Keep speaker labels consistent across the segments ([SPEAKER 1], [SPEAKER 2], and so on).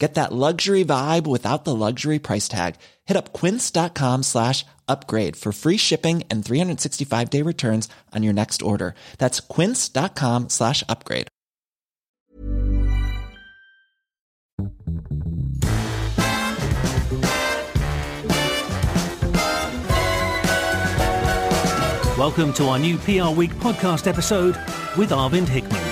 [SPEAKER 1] Get that luxury vibe without the luxury price tag. Hit up quince.com slash upgrade for free shipping and 365 day returns on your next order. That's quince.com slash upgrade.
[SPEAKER 2] Welcome to our new PR Week podcast episode with Arvind Hickman.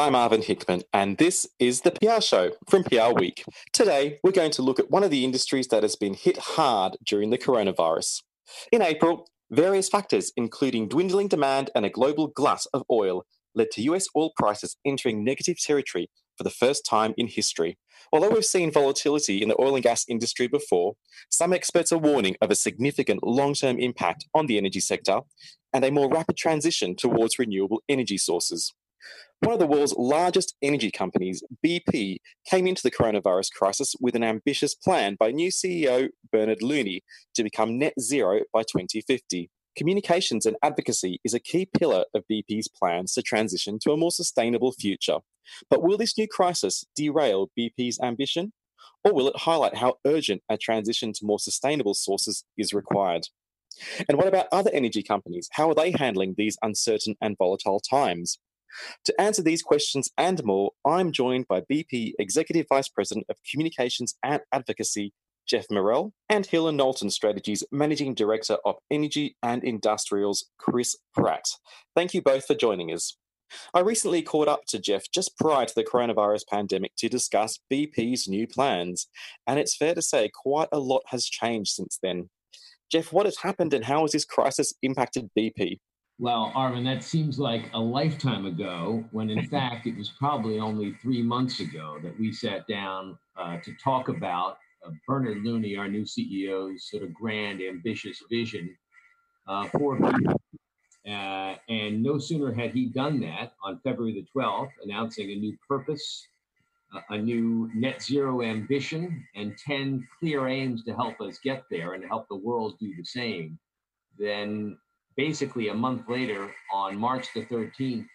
[SPEAKER 3] I'm Arvin Hickman, and this is the PR Show from PR Week. Today, we're going to look at one of the industries that has been hit hard during the coronavirus. In April, various factors, including dwindling demand and a global glut of oil, led to US oil prices entering negative territory for the first time in history. Although we've seen volatility in the oil and gas industry before, some experts are warning of a significant long term impact on the energy sector and a more rapid transition towards renewable energy sources. One of the world's largest energy companies, BP, came into the coronavirus crisis with an ambitious plan by new CEO Bernard Looney to become net zero by 2050. Communications and advocacy is a key pillar of BP's plans to transition to a more sustainable future. But will this new crisis derail BP's ambition? Or will it highlight how urgent a transition to more sustainable sources is required? And what about other energy companies? How are they handling these uncertain and volatile times? To answer these questions and more, I'm joined by BP Executive Vice President of Communications and Advocacy, Geoff Morrell, and Hill and Knowlton Strategies Managing Director of Energy and Industrials, Chris Pratt. Thank you both for joining us. I recently caught up to Geoff just prior to the coronavirus pandemic to discuss BP's new plans, and it's fair to say quite a lot has changed since then. Geoff, what has happened and how has this crisis impacted BP?
[SPEAKER 4] Well, Arvin, that seems like a lifetime ago, when in fact it was probably only three months ago that we sat down uh, to talk about uh, Bernard Looney, our new CEO's sort of grand, ambitious vision uh, for people. Uh, and no sooner had he done that on February the 12th, announcing a new purpose, a new net zero ambition, and 10 clear aims to help us get there and help the world do the same, then basically a month later, on March the 13th,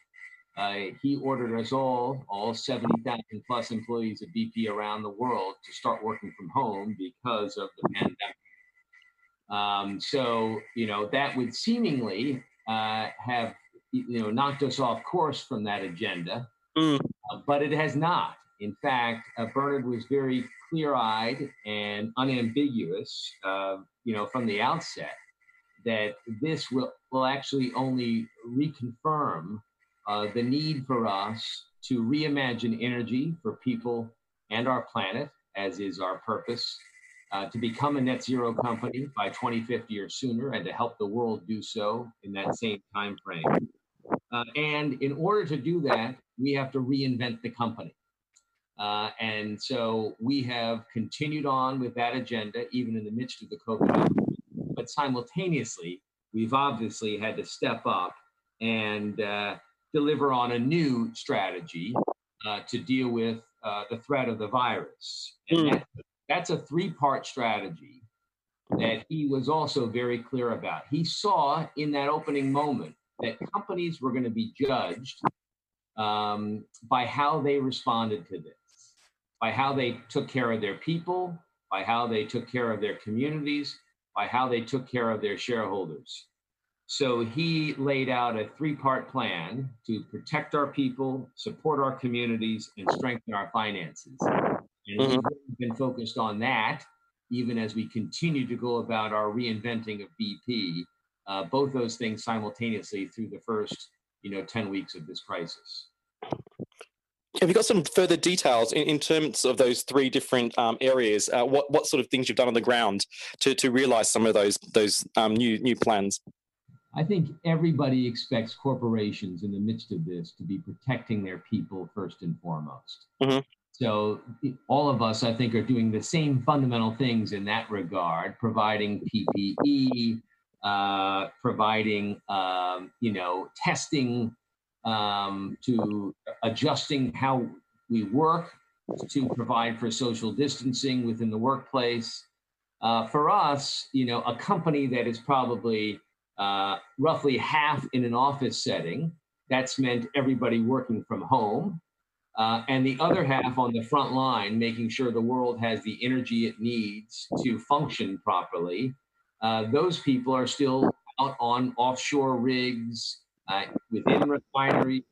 [SPEAKER 4] uh, he ordered us all, all 70,000 plus employees of BP around the world, to start working from home because of the pandemic. Um, so, you know, that would seemingly uh, have, you know, knocked us off course from that agenda, uh, but it has not. In fact, uh, Bernard was very clear-eyed and unambiguous, uh, you know, from the outset that this will, will actually only reconfirm uh, the need for us to reimagine energy for people and our planet, as is our purpose, uh, to become a net zero company by 2050 or sooner, and to help the world do so in that same time frame. Uh, and in order to do that, we have to reinvent the company. Uh, and so we have continued on with that agenda, even in the midst of the COVID but simultaneously, we've obviously had to step up and uh, deliver on a new strategy uh, to deal with uh, the threat of the virus. And
[SPEAKER 3] Mm.
[SPEAKER 4] that, that's a three part strategy that he was also very clear about. He saw in that opening moment that companies were going to be judged um, by how they responded to this, by how they took care of their people, by how they took care of their communities, by how they took care of their shareholders. So he laid out a three part plan to protect our people, support our communities, and strengthen our finances. And we've been focused on that, even as we continue to go about our reinventing of BP, uh, both those things simultaneously through the first you know 10 weeks of this crisis.
[SPEAKER 3] Have you got some further details in, in terms of those three different um, areas? Uh, what what sort of things you've done on the ground to to realise some of those those um, new new plans?
[SPEAKER 4] I think everybody expects corporations in the midst of this to be protecting their people first and foremost.
[SPEAKER 3] Mhm.
[SPEAKER 4] So, all of us, I think, are doing the same fundamental things in that regard, providing PPE, uh, providing, um, you know, testing, um, to adjusting how we work, to provide for social distancing within the workplace. Uh, for us, you know, a company that is probably uh, roughly half in an office setting. That's meant everybody working from home. Uh, and the other half on the front line, making sure the world has the energy it needs to function properly. Uh, those people are still out on offshore rigs, uh, within refineries,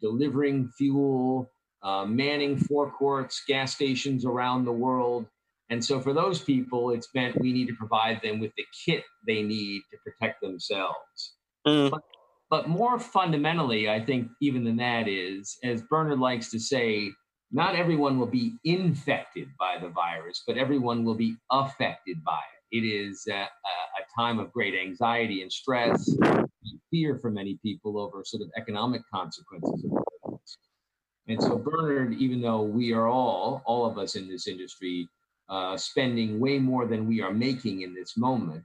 [SPEAKER 4] delivering fuel, uh, manning forecourts, gas stations around the world. And so for those people, it's meant we need to provide them with the kit they need to protect themselves.
[SPEAKER 3] Mm.
[SPEAKER 4] But, but more fundamentally, I think even than that is, as Bernard likes to say, not everyone will be infected by the virus, but everyone will be affected by it. It is a, a, a time of great anxiety and stress, fear for many people over sort of economic consequences of. And so, Bernard, even though we are all, all of us in this industry, uh, spending way more than we are making in this moment,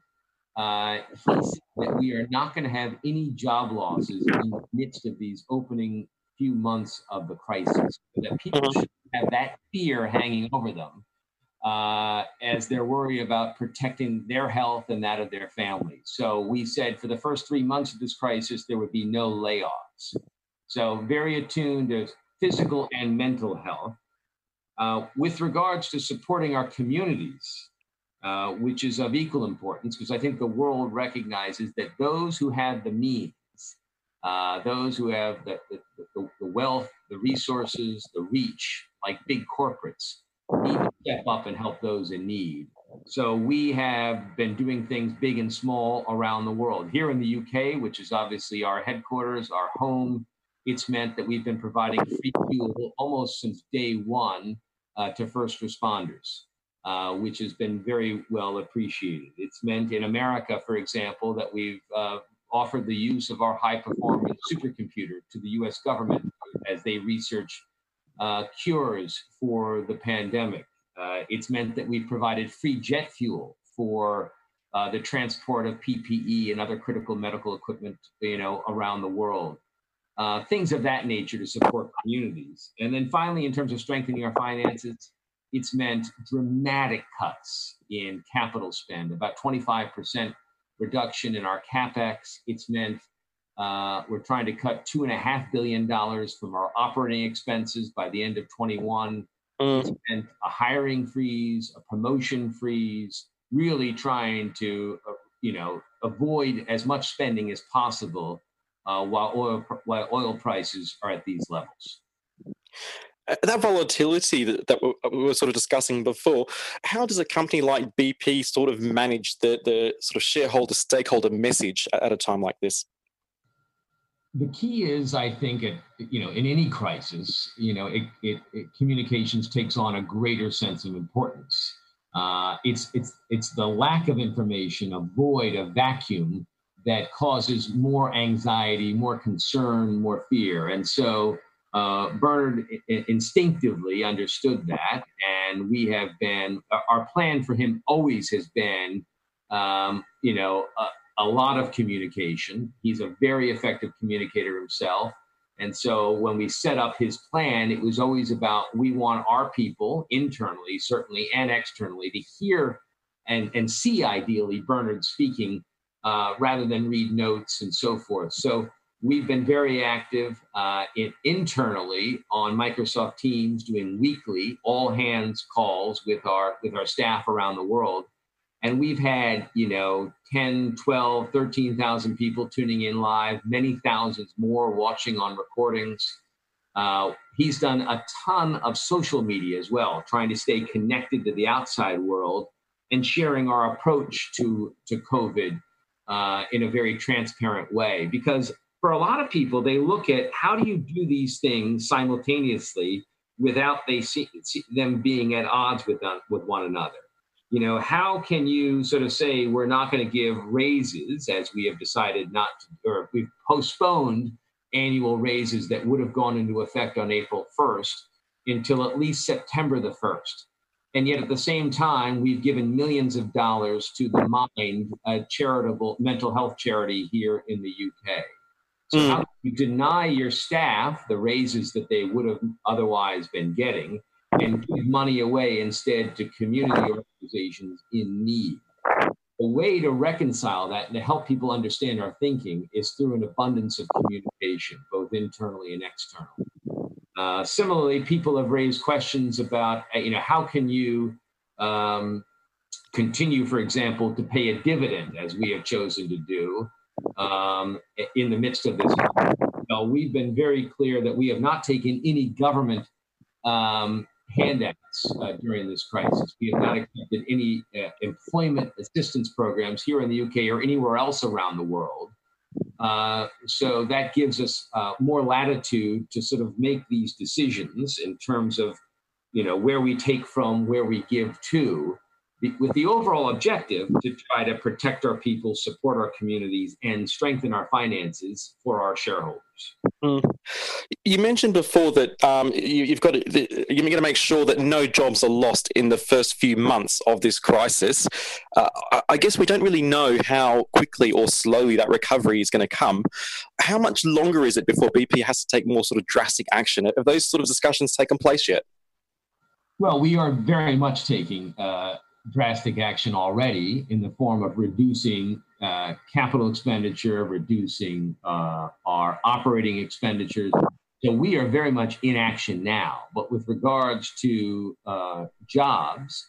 [SPEAKER 4] uh, he said that we are not going to have any job losses in the midst of these opening few months of the crisis. So that people should have that fear hanging over them uh, as they're worried about protecting their health and that of their families. So we said for the first three months of this crisis, there would be no layoffs. So very attuned to physical and mental health. Uh, with regards to supporting our communities, uh, which is of equal importance, because I think the world recognizes that those who have the means, uh, those who have the, the, the, the wealth, the resources, the reach, like big corporates, need to step up and help those in need. So we have been doing things big and small around the world. Here in the UK, which is obviously our headquarters, our home, it's meant that we've been providing free fuel almost since day one uh, to first responders, uh, which has been very well appreciated. It's meant in America, for example, that we've uh, offered the use of our high performance supercomputer to the US government as they research uh, cures for the pandemic. Uh, it's meant that we've provided free jet fuel for uh, the transport of PPE and other critical medical equipment, you know, around the world uh, things of that nature to support communities. And then finally, in terms of strengthening our finances, it's meant dramatic cuts in capital spend, about 25% reduction in our capex. It's meant uh, we're trying to cut two and a half billion dollars from our operating expenses by the end of 21. It's meant a hiring freeze, a promotion freeze, really trying to, uh, you know, avoid as much spending as possible uh, while oil while oil prices are at these levels.
[SPEAKER 3] Uh, That volatility that, that we we were sort of discussing before, how does a company like BP sort of manage the, the sort of shareholder stakeholder message at a time like this?
[SPEAKER 4] The key is, I think, you know, in any crisis, you know, it, it, it communications takes on a greater sense of importance. Uh, it's it's it's the lack of information, a void, a vacuum that causes more anxiety, more concern, more fear. And so uh, Bernard i- instinctively understood that. And we have been, our plan for him always has been, um, you know, a, a lot of communication. He's a very effective communicator himself. And so when we set up his plan, it was always about we want our people internally, certainly, and externally to hear and, and see ideally Bernard speaking uh, rather than read notes and so forth. So we've been very active uh, in, internally on Microsoft Teams, doing weekly all hands calls with our with our staff around the world. And we've had, you know, 10, 12, 13,000 people tuning in live, many thousands more watching on recordings. Uh, he's done a ton of social media as well, trying to stay connected to the outside world and sharing our approach to, to COVID uh, in a very transparent way. Because for a lot of people, they look at how do you do these things simultaneously without they see, see them being at odds with, uh, with one another you know how can you sort of say we're not going to give raises as we have decided not to or we've postponed annual raises that would have gone into effect on april 1st until at least september the 1st and yet at the same time we've given millions of dollars to the mind a charitable mental health charity here in the uk so mm. how do you deny your staff the raises that they would have otherwise been getting and give money away instead to community organizations in need. A way to reconcile that and to help people understand our thinking is through an abundance of communication, both internally and externally. Uh, similarly, people have raised questions about, uh, you know, how can you um, continue, for example, to pay a dividend as we have chosen to do um, in the midst of this. Well, we've been very clear that we have not taken any government um, handouts uh, during this crisis. We have not accepted any uh, employment assistance programs here in the UK or anywhere else around the world. Uh, so that gives us uh, more latitude to sort of make these decisions in terms of, you know, where we take from, where we give to, with the overall objective to try to protect our people, support our communities, and strengthen our finances for our shareholders. Mm.
[SPEAKER 3] You mentioned before that um, you, have got to, you're going to make sure that no jobs are lost in the first few months of this crisis. Uh, I guess we don't really know how quickly or slowly that recovery is going to come. How much longer is it before BP has to take more sort of drastic action? Have those sort of discussions taken place yet?
[SPEAKER 4] Well, we are very much taking uh, drastic action already in the form of reducing uh, capital expenditure, reducing uh, our operating expenditures. So we are very much in action now. But with regards to uh, jobs,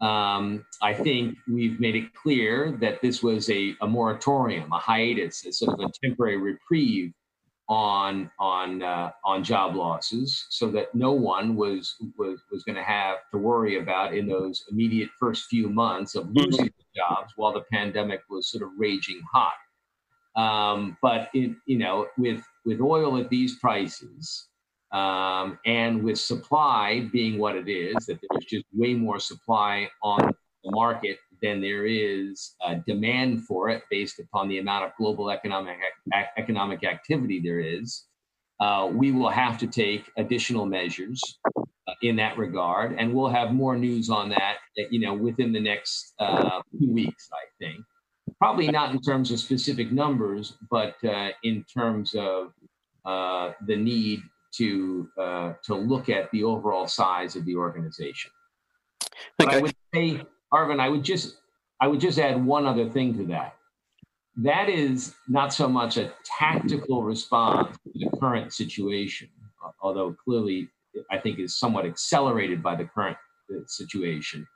[SPEAKER 4] um, I think we've made it clear that this was a, a moratorium, a hiatus, a sort of a temporary reprieve on on uh, on job losses, so that no one was was was going to have to worry about in those immediate first few months of mm-hmm. losing jobs while the pandemic was sort of raging hot. Um, but it, you know, with with oil at these prices, um, and with supply being what it is, that there's just way more supply on the market than there is a demand for it based upon the amount of global economic economic activity there is. Uh, we will have to take additional measures uh, in that regard, and we'll have more news on that, uh, you know, within the next uh, few weeks. I think probably not in terms of specific numbers, but uh, in terms of uh, the need to to look at the overall size of the organization. Okay. But I would say Arvin, I would just I would just add one other thing to that. That is not so much a tactical response to the current situation, although clearly I think is somewhat accelerated by the current uh, situation,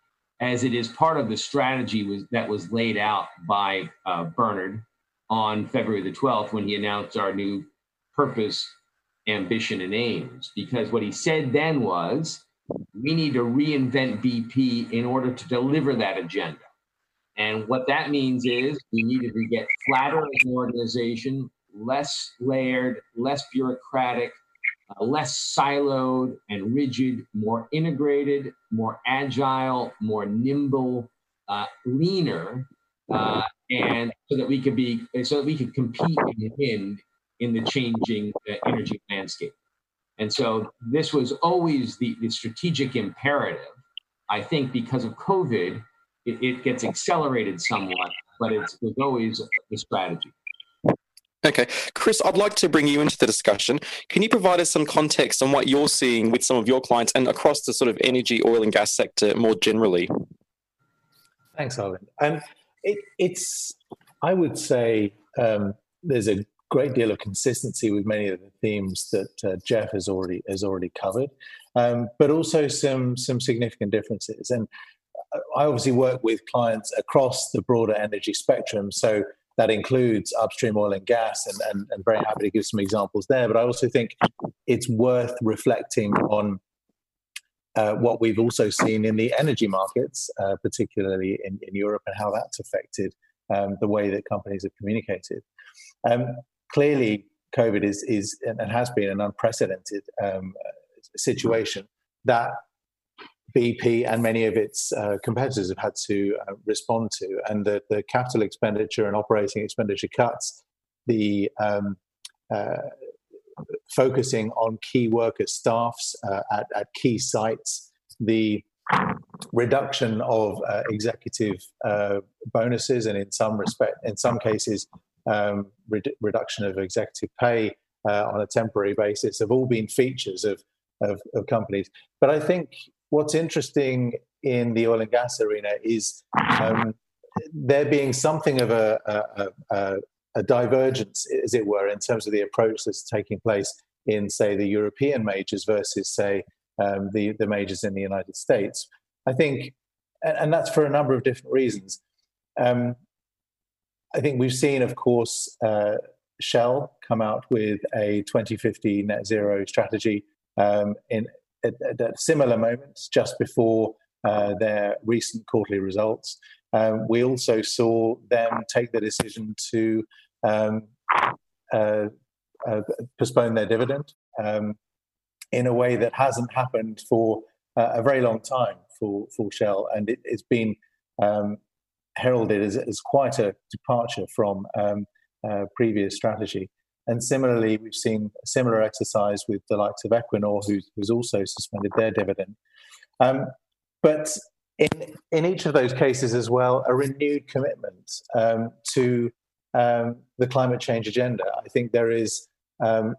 [SPEAKER 4] as it is part of the strategy was, that was laid out by uh, Bernard on February the 12th when he announced our new purpose, ambition, and aims. Because what he said then was we need to reinvent BP in order to deliver that agenda. And what that means is we needed to get flatter as an organization, less layered, less bureaucratic, uh, less siloed and rigid, more integrated, more agile, more nimble, uh, leaner, uh, and so that we could be so that we could compete and win in the changing uh, energy landscape. And so this was always the, the strategic imperative. I think because of COVID, it, it gets accelerated somewhat, but it's, it's always the strategy.
[SPEAKER 3] Okay. Chris, I'd like to bring you into the discussion. Can you provide us some context on what you're seeing with some of your clients and across the sort of energy, oil, and gas sector more generally?
[SPEAKER 5] Thanks, Arvind. Um, it, it's, I would say, um, there's a great deal of consistency with many of the themes that uh, Geoff has already has already covered, um, but also some some significant differences. And I obviously work with clients across the broader energy spectrum, so that includes upstream oil and gas, and, and, and very happy to give some examples there. But I also think it's worth reflecting on uh, what we've also seen in the energy markets, uh, particularly in, in, Europe, and how that's affected um, the way that companies have communicated. Um, clearly, COVID is, is and has been an unprecedented um, situation that BP and many of its uh, competitors have had to uh, respond to. And the, the, capital expenditure and operating expenditure cuts, the um, uh, focusing on key worker staffs uh, at, at, key sites, the reduction of uh, executive uh, bonuses, and in some respect, in some cases, um, reduction of executive pay on a temporary basis, have all been features of, of, of companies. But I think what's interesting in the oil and gas arena is um, there being something of a, a, a, a, divergence, as it were, in terms of the approach that's taking place in, say, the European majors versus, say, um, the, the majors in the United States. I think, and, that's for a number of different reasons. Um, I think we've seen, of course, uh, Shell come out with a 2050 net zero strategy um, in at, at similar moments just before uh, their recent quarterly results. Um, we also saw them take the decision to um, uh, uh, postpone their dividend um, in a way that hasn't happened for uh, a very long time for, for Shell, and it, has been um, heralded as, as, quite a departure from um, uh, previous strategy. And similarly, we've seen a similar exercise with the likes of Equinor, who's, who's also suspended their dividend. Um, but in, in each of those cases as well, a renewed commitment um, to um, the climate change agenda. I think there is, um,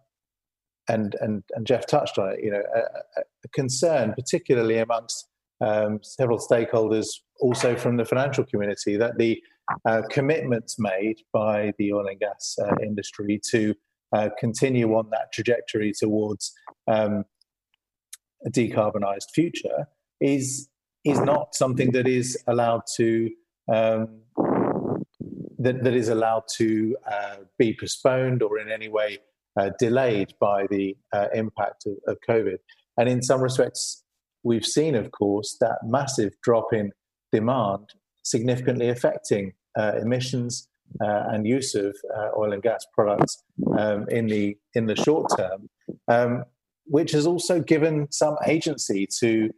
[SPEAKER 5] and, and, and Geoff touched on it, you know, a, a concern, particularly amongst um, several stakeholders, also from the financial community, that the uh, commitments made by the oil and gas uh, industry to uh, continue on that trajectory towards um, a decarbonised future is is not something that is allowed to um, that, that is allowed to uh, be postponed or in any way uh, delayed by the uh, impact of, of COVID. And in some respects, we've seen, of course, that massive drop in demand significantly affecting uh, emissions uh, and use of uh, oil and gas products um, in the in the short term, um, which has also given some agency to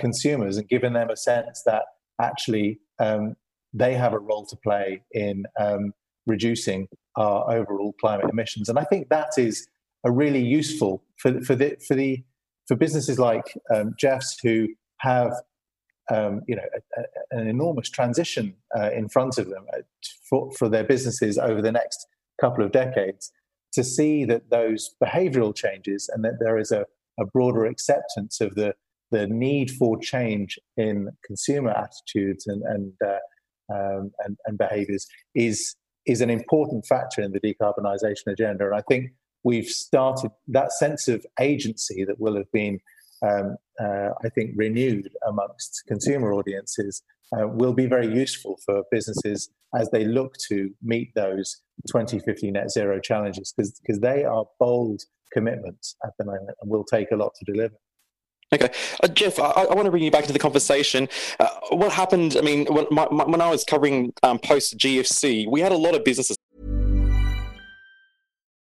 [SPEAKER 5] consumers and given them a sense that actually um, they have a role to play in um, reducing our overall climate emissions. And I think that is a really useful for for the for the for businesses like um, Geoff's who have um, you know, a, a, an enormous transition uh, in front of them uh, for, for their businesses over the next couple of decades to see that those behavioral changes and that there is a, a broader acceptance of the, the need for change in consumer attitudes and, and, uh, um, and, and behaviors is, is an important factor in the decarbonisation agenda. And I think we've started that sense of agency that will have been um, uh, I think, renewed amongst consumer audiences uh, will be very useful for businesses as they look to meet those 2050 net zero challenges because they are bold commitments at the moment and will take a lot to deliver.
[SPEAKER 3] Okay, uh, Geoff, I, I, want to bring you back into the conversation. Uh, what happened? I mean, when, my, my, when I was covering um, post GFC, we had a lot of businesses.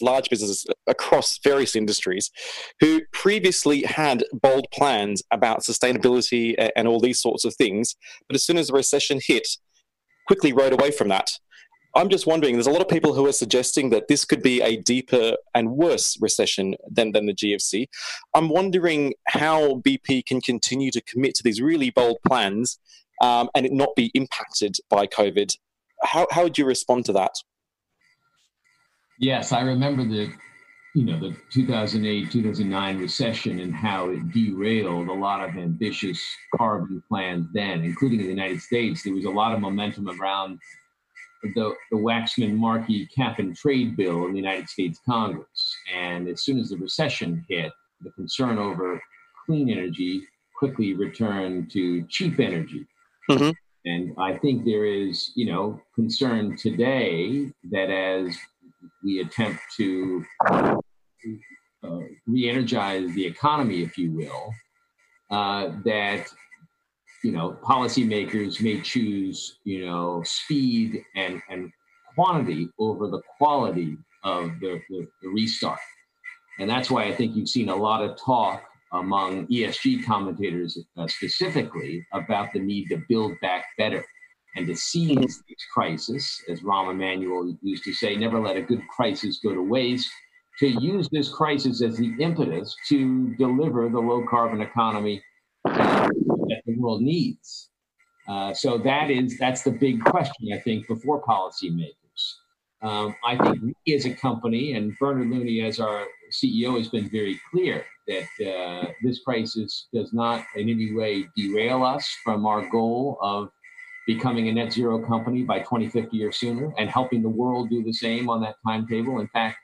[SPEAKER 3] large businesses across various industries who previously had bold plans about sustainability and all these sorts of things, but as soon as the recession hit, quickly rode away from that. I'm just wondering, there's a lot of people who are suggesting that this could be a deeper and worse recession than, than the GFC. I'm wondering how BP can continue to commit to these really bold plans um, and it not be impacted by COVID. How, how would you respond to that?
[SPEAKER 4] Yes, I remember the you know the 2008 2009 recession and how it derailed a lot of ambitious carbon plans then including in the united states. There was a lot of momentum around the, the Waxman Markey cap and trade bill in the united states congress. And as soon as the recession hit the concern over clean energy quickly returned to cheap energy. Mm-hmm. and i think there is you know concern today that as we attempt to uh, re-energize the economy, if you will, uh, that you know policymakers may choose you know speed and and quantity over the quality of the, the, the restart, and that's why I think you've seen a lot of talk among ESG commentators uh, specifically about the need to build back better and to seize this crisis, as Rahm Emanuel used to say, never let a good crisis go to waste, to use this crisis as the impetus to deliver the low carbon economy that the world needs. Uh, so that is that's the big question I think before policymakers. Um, I think we as a company and Bernard Looney as our CEO has been very clear that uh, this crisis does not in any way derail us from our goal of becoming a net zero company by 2050 or sooner and helping the world do the same on that timetable. In fact,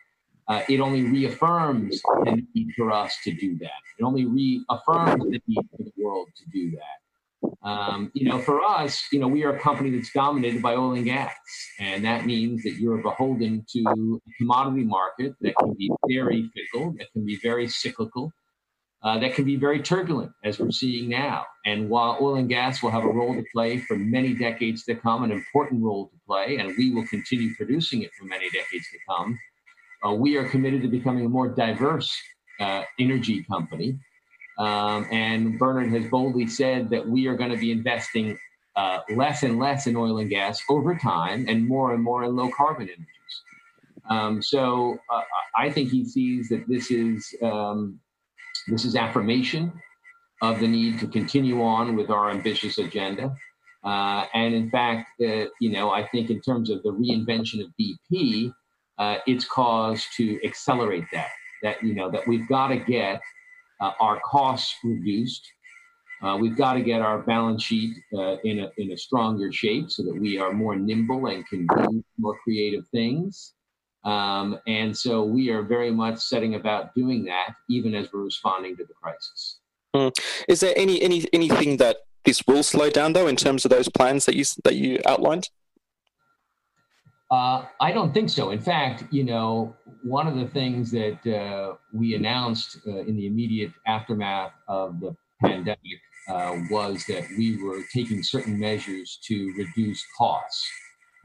[SPEAKER 4] uh, it only reaffirms the need for us to do that. It only reaffirms the need for the world to do that. Um, you know, for us, you know, we are a company that's dominated by oil and gas, and that means that you're beholden to a commodity market that can be very fickle, that can be very cyclical, uh, that can be very turbulent, as we're seeing now. And while oil and gas will have a role to play for many decades to come, an important role to play, and we will continue producing it for many decades to come, uh, we are committed to becoming a more diverse uh, energy company. Um, and Bernard has boldly said that we are going to be investing uh, less and less in oil and gas over time and more and more in low carbon energies. Um, so uh, I think he sees that this is um, this is affirmation of the need to continue on with our ambitious agenda. Uh, and in fact, uh, you know, I think in terms of the reinvention of BP, uh, it's cause to accelerate that. That you know that we've got to get uh, our costs reduced. Uh, we've got to get our balance sheet uh, in a in a stronger shape so that we are more nimble and can do more creative things. Um, and so we are very much setting about doing that, even as we're responding to the crisis.
[SPEAKER 3] Mm. Is there any, any anything that this will slow down, though, in terms of those plans that you that you outlined?
[SPEAKER 4] Uh, I don't think so. In fact, you know, one of the things that uh, we announced uh, in the immediate aftermath of the pandemic uh, was that we were taking certain measures to reduce costs.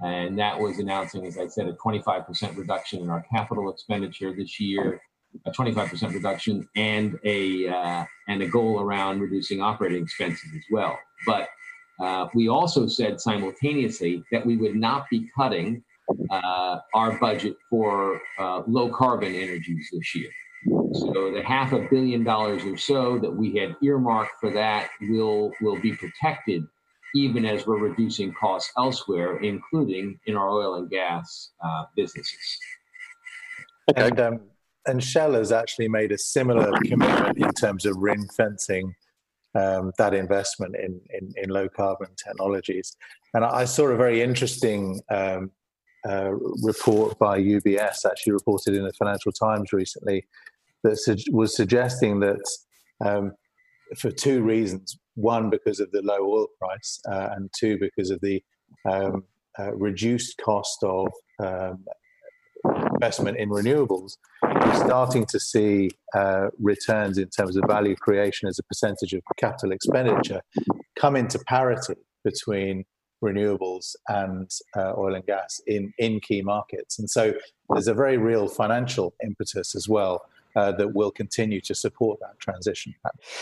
[SPEAKER 4] And that was announcing, as I said, a 25% reduction in our capital expenditure this year, a 25% reduction, and a uh, and a goal around reducing operating expenses as well. But uh, we also said simultaneously that we would not be cutting uh, our budget for uh, low carbon energies this year. So the half a billion dollars or so that we had earmarked for that will will be protected even as we're reducing costs elsewhere, including in our oil and gas uh, businesses.
[SPEAKER 5] Okay. And, um, and Shell has actually made a similar commitment in terms of ring fencing um, that investment in, in, in, low carbon technologies. And I saw a very interesting um, uh, report by UBS, actually reported in the Financial Times recently, that su- was suggesting that um, for two reasons one, because of the low oil price, uh, and two, because of the um, uh, reduced cost of um, investment in renewables, we're starting to see uh, returns in terms of value creation as a percentage of capital expenditure come into parity between renewables and uh, oil and gas in, in key markets. And so there's a very real financial impetus as well uh, that will continue to support that transition.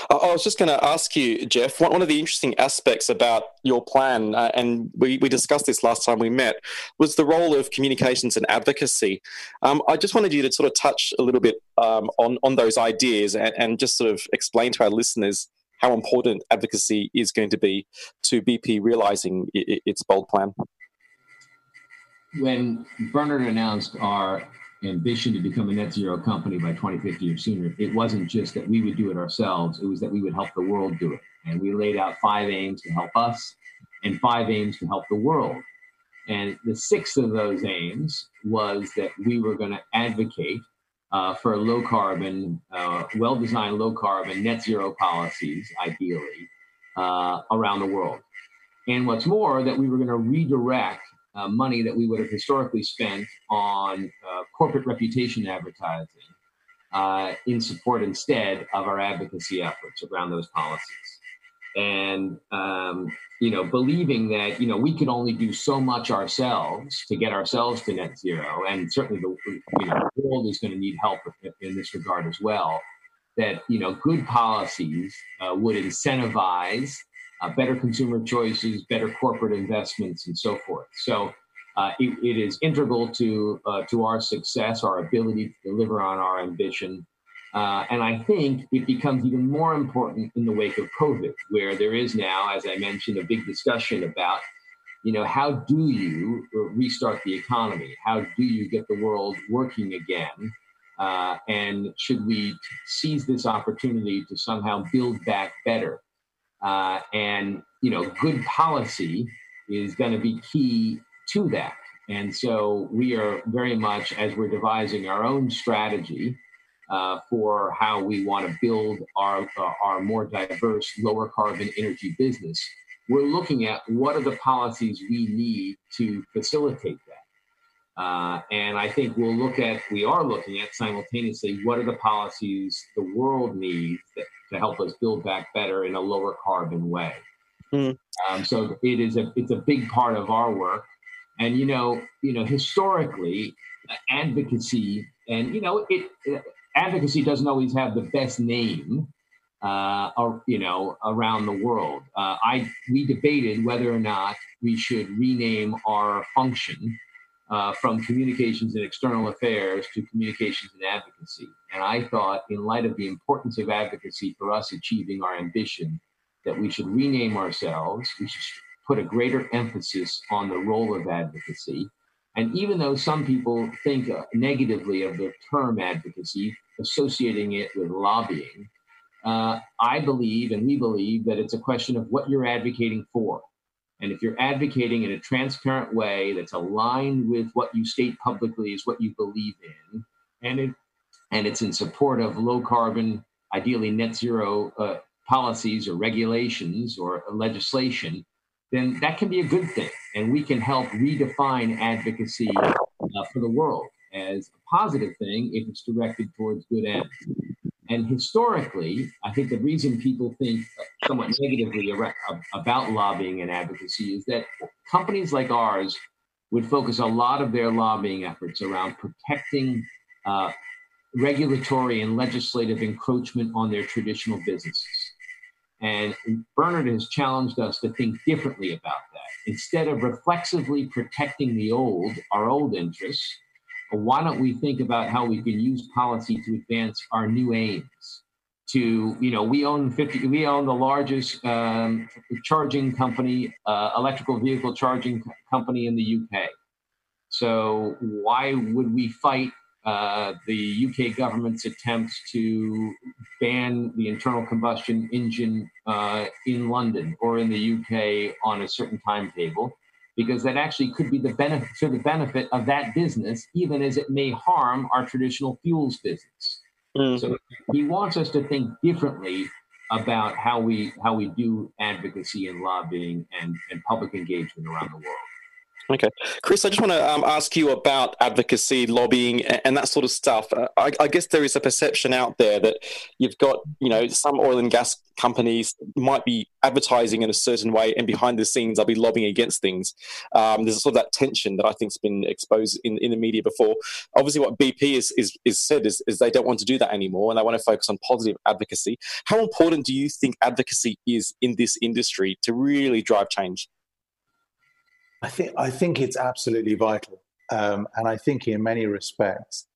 [SPEAKER 3] I was just going to ask you, Geoff, one of the interesting aspects about your plan, uh, and we, we discussed this last time we met, was the role of communications and advocacy. Um, I just wanted you to sort of touch a little bit um, on, on those ideas and, and just sort of explain to our listeners how important advocacy is going to be to BP realizing its bold plan.
[SPEAKER 4] When Bernard announced our ambition to become a net zero company by 2050 or sooner, it wasn't just that we would do it ourselves, it was that we would help the world do it. And we laid out five aims to help us and five aims to help the world. And the sixth of those aims was that we were going to advocate uh, for low carbon, uh, well designed low carbon net zero policies, ideally, uh, around the world. And what's more, that we were going to redirect uh, money that we would have historically spent on uh, corporate reputation advertising uh, in support instead of our advocacy efforts around those policies. And, um, you know, believing that, you know, we could only do so much ourselves to get ourselves to net zero. And certainly the, you know, the world is going to need help in this regard as well. That, you know, good policies uh, would incentivize uh, better consumer choices, better corporate investments, and so forth. So uh, it, it is integral to uh, to our success, our ability to deliver on our ambition. Uh, and I think it becomes even more important in the wake of COVID, where there is now, as I mentioned, a big discussion about, you know, how do you restart the economy? How do you get the world working again? Uh, and should we seize this opportunity to somehow build back better? Uh, and you know, good policy is going to be key to that. And so we are very much, as we're devising our own strategy uh, for how we want to build our uh, our more diverse, lower carbon energy business, we're looking at what are the policies we need to facilitate that. Uh, and I think we'll look at, we are looking at simultaneously, what are the policies the world needs that to help us build back better in a lower carbon way. Mm. Um, so it is a it's a big part of our work, and you know you know historically, advocacy and you know it, advocacy doesn't always have the best name. Uh, or, you know, around the world, uh, I we debated whether or not we should rename our function uh, from communications and external affairs to communications and advocacy. And I thought, in light of the importance of advocacy for us achieving our ambition, that we should rename ourselves. We should put a greater emphasis on the role of advocacy. And even though some people think negatively of the term advocacy, associating it with lobbying, uh, I believe and we believe that it's a question of what you're advocating for. And if you're advocating in a transparent way that's aligned with what you state publicly is what you believe in, and it and it's in support of low carbon, ideally net zero uh, policies or regulations or legislation, then that can be a good thing. And we can help redefine advocacy uh, for the world as a positive thing if it's directed towards good ends. And historically, I think the reason people think somewhat negatively about lobbying and advocacy is that companies like ours would focus a lot of their lobbying efforts around protecting uh, regulatory and legislative encroachment on their traditional businesses. And Bernard has challenged us to think differently about that. Instead of reflexively protecting the old, our old interests, why don't we think about how we can use policy to advance our new aims? To you know, we own fifty. We own the largest um, charging company, uh, electrical vehicle charging company in the UK. So why would we fight uh, the UK government's attempts to ban the internal combustion engine uh, in London or in the UK on a certain timetable, because that actually could be the benefit for the benefit of that business, even as it may harm our traditional fuels business. Mm. So he wants us to think differently about how we how we do advocacy and lobbying and, and public engagement around the world.
[SPEAKER 3] Okay, Chris, I just want to um, ask you about advocacy, lobbying, and, that sort of stuff. Uh, I, I, guess there is a perception out there that you've got, you know, some oil and gas companies might be advertising in a certain way, and behind the scenes, they'll be lobbying against things. Um, there's sort of that tension that I think's been exposed in, in the media before. Obviously, what BP is is, is said is, is they don't want to do that anymore, and they want to focus on positive advocacy. How important do you think advocacy is in this industry to really drive change?
[SPEAKER 5] I think I think it's absolutely vital, um, and I think in many respects,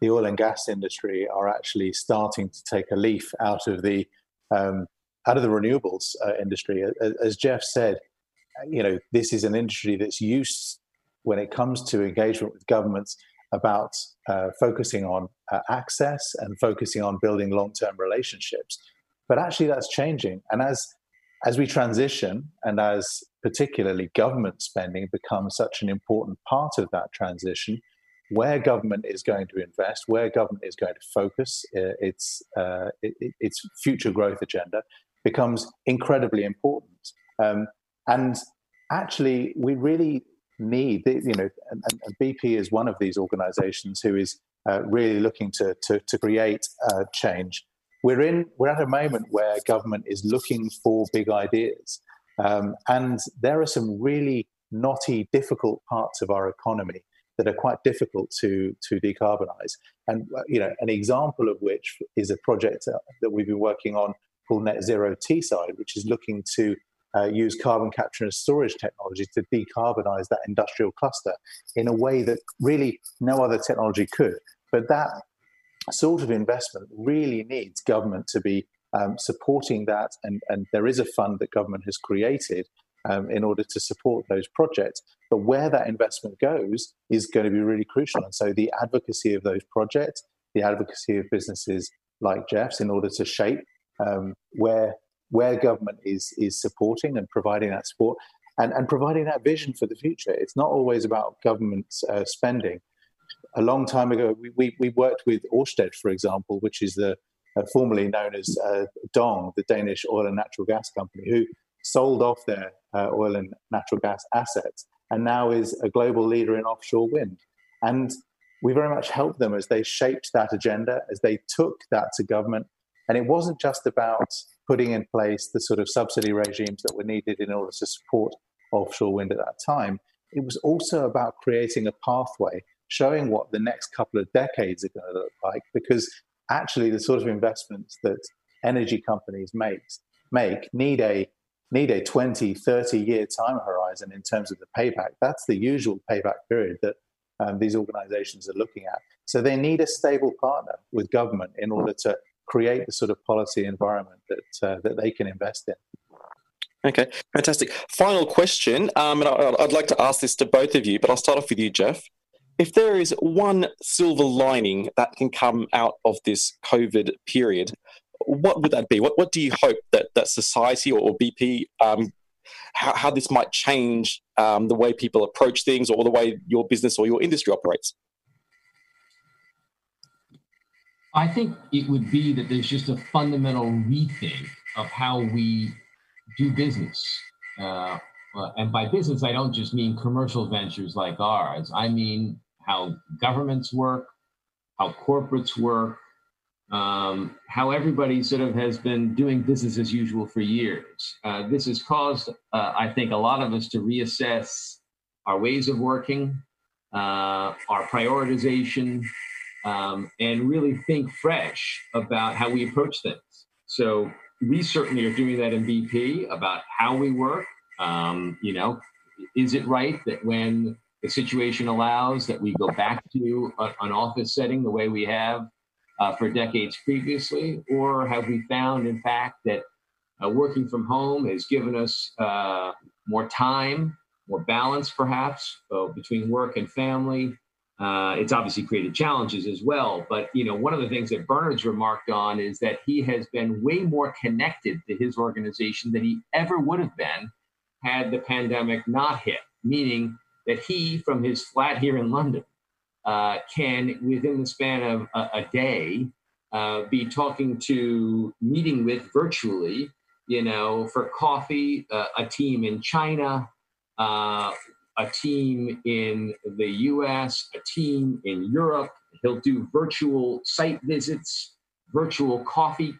[SPEAKER 5] the oil and gas industry are actually starting to take a leaf out of the um, out of the renewables uh, industry. As, as, Geoff said, you know, this is an industry that's used when it comes to engagement with governments about uh, focusing on uh, access and focusing on building long-term relationships. But actually, that's changing, and as as we transition and as particularly government spending becomes such an important part of that transition, where government is going to invest, where government is going to focus uh, its, uh, its future growth agenda becomes incredibly important. Um, and actually, we really need, you know, and, BP is one of these organizations who is uh, really looking to, to, to create uh, change we're in we're at a moment where government is looking for big ideas, um, and there are some really knotty, difficult parts of our economy that are quite difficult to to decarbonize. And uh, you know, an example of which is a project uh, that we've been working on called Net Zero Teesside, which is looking to uh, use carbon capture and storage technology to decarbonize that industrial cluster in a way that really no other technology could. But that sort of investment really needs government to be um, supporting that. And, and there is a fund that government has created um, in order to support those projects. But where that investment goes is going to be really crucial. And so the advocacy of those projects, the advocacy of businesses like Geoff's in order to shape um, where where government is is supporting and providing that support and, and providing that vision for the future. It's not always about government uh, spending a long time ago, we, we, we worked with Orsted, for example, which is the uh, formerly known as uh, Dong, the Danish oil and natural gas company, who sold off their uh, oil and natural gas assets and now is a global leader in offshore wind. And we very much helped them as they shaped that agenda, as they took that to government. And it wasn't just about putting in place the sort of subsidy regimes that were needed in order to support offshore wind at that time. It was also about creating a pathway showing what the next couple of decades are going to look like because actually the sort of investments that energy companies make make need a need a 20 30 year time horizon in terms of the payback. That's the usual payback period that um, these organizations are looking at. So they need a stable partner with government in order to create the sort of policy environment that uh, that they can invest in.
[SPEAKER 3] Okay, fantastic. Final question, um, and I, would like to ask this to both of you, but I'll start off with you, Geoff if there is one silver lining that can come out of this COVID period, what would that be? What, what do you hope that, that society or, or BP, um, how, how, this might change um, the way people approach things or the way your business or your industry operates?
[SPEAKER 4] I think it would be that there's just a fundamental rethink of how we do business. Uh, and by business, I don't just mean commercial ventures like ours. I mean how governments work, how corporates work, um, how everybody sort of has been doing business as usual for years. Uh, this has caused, uh, I think, a lot of us to reassess our ways of working, uh, our prioritization, um, and really think fresh about how we approach things. So we certainly are doing that in BP about how we work. Um, you know, is it right that when the situation allows, that we go back to a, an office setting the way we have uh, for decades previously? Or have we found, in fact, that uh, working from home has given us uh, more time, more balance, perhaps, uh, between work and family? Uh, it's obviously created challenges as well. But you know, one of the things that Bernard's remarked on is that he has been way more connected to his organization than he ever would have been had the pandemic not hit. Meaning that he, from his flat here in London, uh, can, within the span of a, a day, uh, be talking to, meeting with virtually, you know, for coffee, uh, a team in China, uh, a team in the US, a team in Europe. He'll do virtual site visits, virtual coffee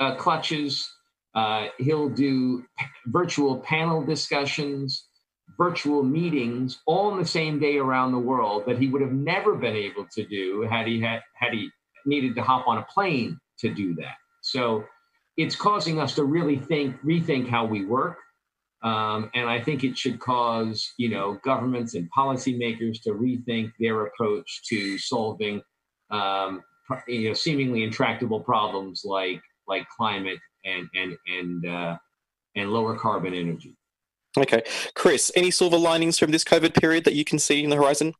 [SPEAKER 4] uh, clutches. Uh, he'll do p- virtual panel discussions virtual meetings all in the same day around the world that he would have never been able to do had he had had he needed to hop on a plane to do that. So it's causing us to really think rethink how we work. Um, and I think it should cause, you know, governments and policymakers to rethink their approach to solving, um, you know, seemingly intractable problems like like climate and and and uh, and lower carbon energy.
[SPEAKER 3] Okay. Chris, any silver linings from this COVID period that you can see in the horizon?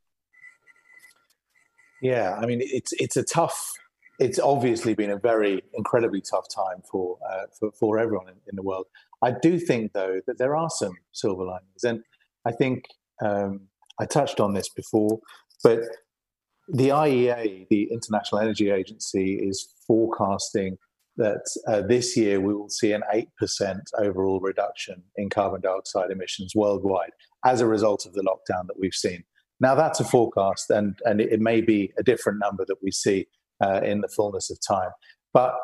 [SPEAKER 5] Yeah, I mean, it's it's a tough. It's obviously been a very incredibly tough time for uh, for, for everyone in, in, the world. I do think, though, that there are some silver linings, and I think um, I touched on this before, but the IEA, the International Energy Agency, is forecasting that uh, this year we will see an 8% overall reduction in carbon dioxide emissions worldwide as a result of the lockdown that we've seen. Now, that's a forecast, and, and it may be a different number that we see uh, in the fullness of time. But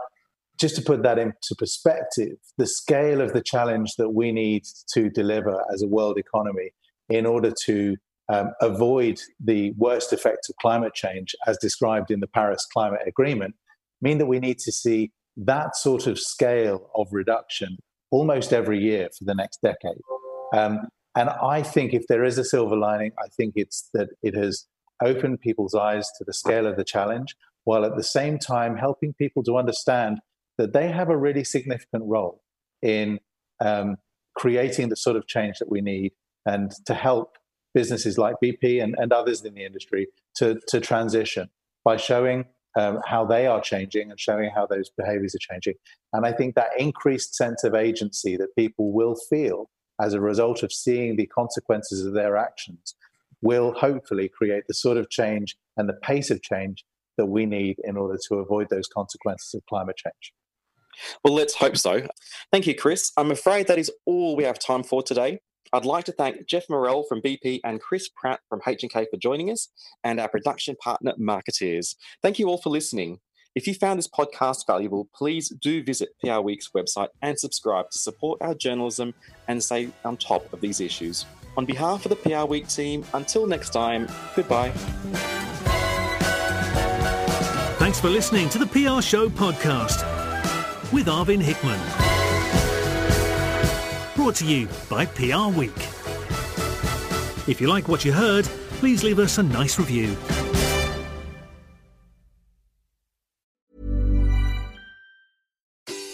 [SPEAKER 5] just to put that into perspective, the scale of the challenge that we need to deliver as a world economy in order to um, avoid the worst effects of climate change, as described in the Paris Climate Agreement, mean that we need to see that sort of scale of reduction almost every year for the next decade. Um, and I think if there is a silver lining, I think it's that it has opened people's eyes to the scale of the challenge, while at the same time helping people to understand that they have a really significant role in um, creating the sort of change that we need and to help businesses like BP and, and others in the industry to, to transition by showing um, how they are changing and showing how those behaviors are changing. And I think that increased sense of agency that people will feel as a result of seeing the consequences of their actions will hopefully create the sort of change and the pace of change that we need in order to avoid those consequences of climate change.
[SPEAKER 3] Well, let's hope so. Thank you, Chris. I'm afraid that is all we have time for today. I'd like to thank Geoff Morrell from BP and Chris Pratt from H&K for joining us and our production partner, Marketeers. Thank you all for listening. If you found this podcast valuable, please do visit PR Week's website and subscribe to support our journalism and stay on top of these issues. On behalf of the PR Week team, until next time, goodbye.
[SPEAKER 2] Thanks for listening to the PR Show podcast with Arvin Hickman. Brought to you by PR Week. If you like what you heard, please leave us a nice review.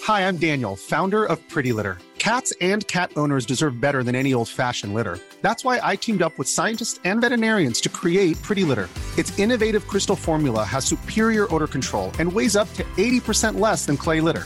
[SPEAKER 6] Hi, I'm Daniel, founder of Pretty Litter. Cats and cat owners deserve better than any old fashioned litter. That's why I teamed up with scientists and veterinarians to create Pretty Litter. Its innovative crystal formula has superior odor control and weighs up to 80% less than clay litter.